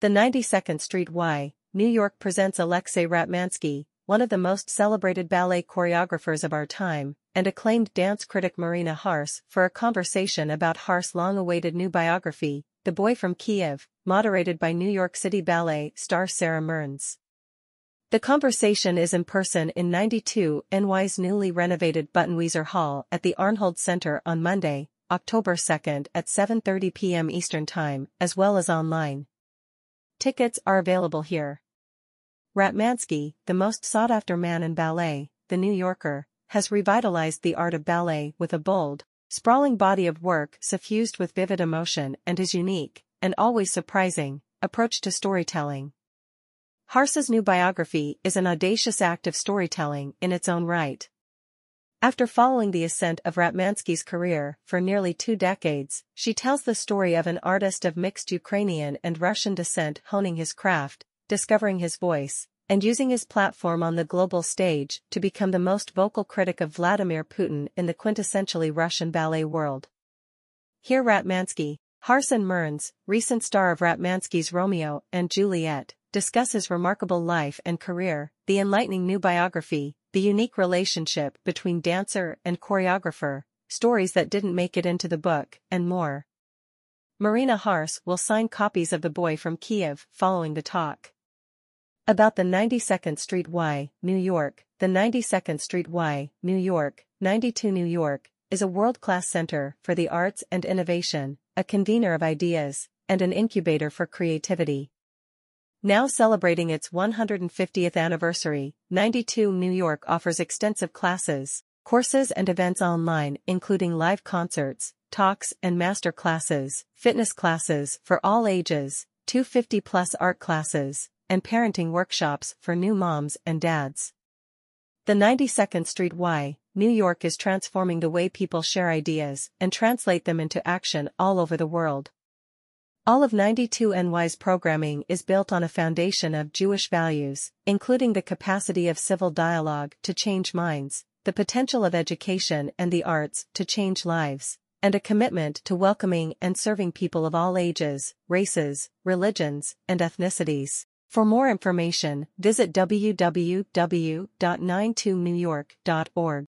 The 92nd Street Y, New York presents Alexei Ratmansky, one of the most celebrated ballet choreographers of our time, and acclaimed dance critic Marina Harss for a conversation about Harss' long-awaited new biography, The Boy from Kiev, moderated by New York City Ballet star Sara Mearns. The conversation is in person in 92 NY's newly renovated Buttenwieser Hall at the Arnhold Center on Monday, October 2 at 7.30 p.m. Eastern Time, as well as online. Tickets are available here. Ratmansky, the most sought-after man in ballet, The New Yorker, has revitalized the art of ballet with a bold, sprawling body of work suffused with vivid emotion and his unique, and always surprising, approach to storytelling. Harss's new biography is an audacious act of storytelling in its own right. After following the ascent of Ratmansky's career for nearly two decades, she tells the story of an artist of mixed Ukrainian and Russian descent honing his craft, discovering his voice, and using his platform on the global stage to become the most vocal critic of Vladimir Putin in the quintessentially Russian ballet world. Here Ratmansky, Harson Mearns, recent star of Ratmansky's Romeo and Juliet, discusses remarkable life and career, the enlightening new biography, the unique relationship between dancer and choreographer, stories that didn't make it into the book, and more. Marina Harss will sign copies of The Boy from Kiev following the talk. About the 92nd Street Y, New York, the 92nd Street Y, New York, 92 New York, is a world-class center for the arts and innovation, a convener of ideas, and an incubator for creativity. Now celebrating its 150th anniversary, 92 New York offers extensive classes, courses and events online including live concerts, talks and master classes, fitness classes for all ages, 250-plus art classes, and parenting workshops for new moms and dads. The 92nd Street Y, New York is transforming the way people share ideas and translate them into action all over the world. All of 92NY's programming is built on a foundation of Jewish values, including the capacity of civil dialogue to change minds, the potential of education and the arts to change lives, and a commitment to welcoming and serving people of all ages, races, religions, and ethnicities. For more information, visit www.92newyork.org.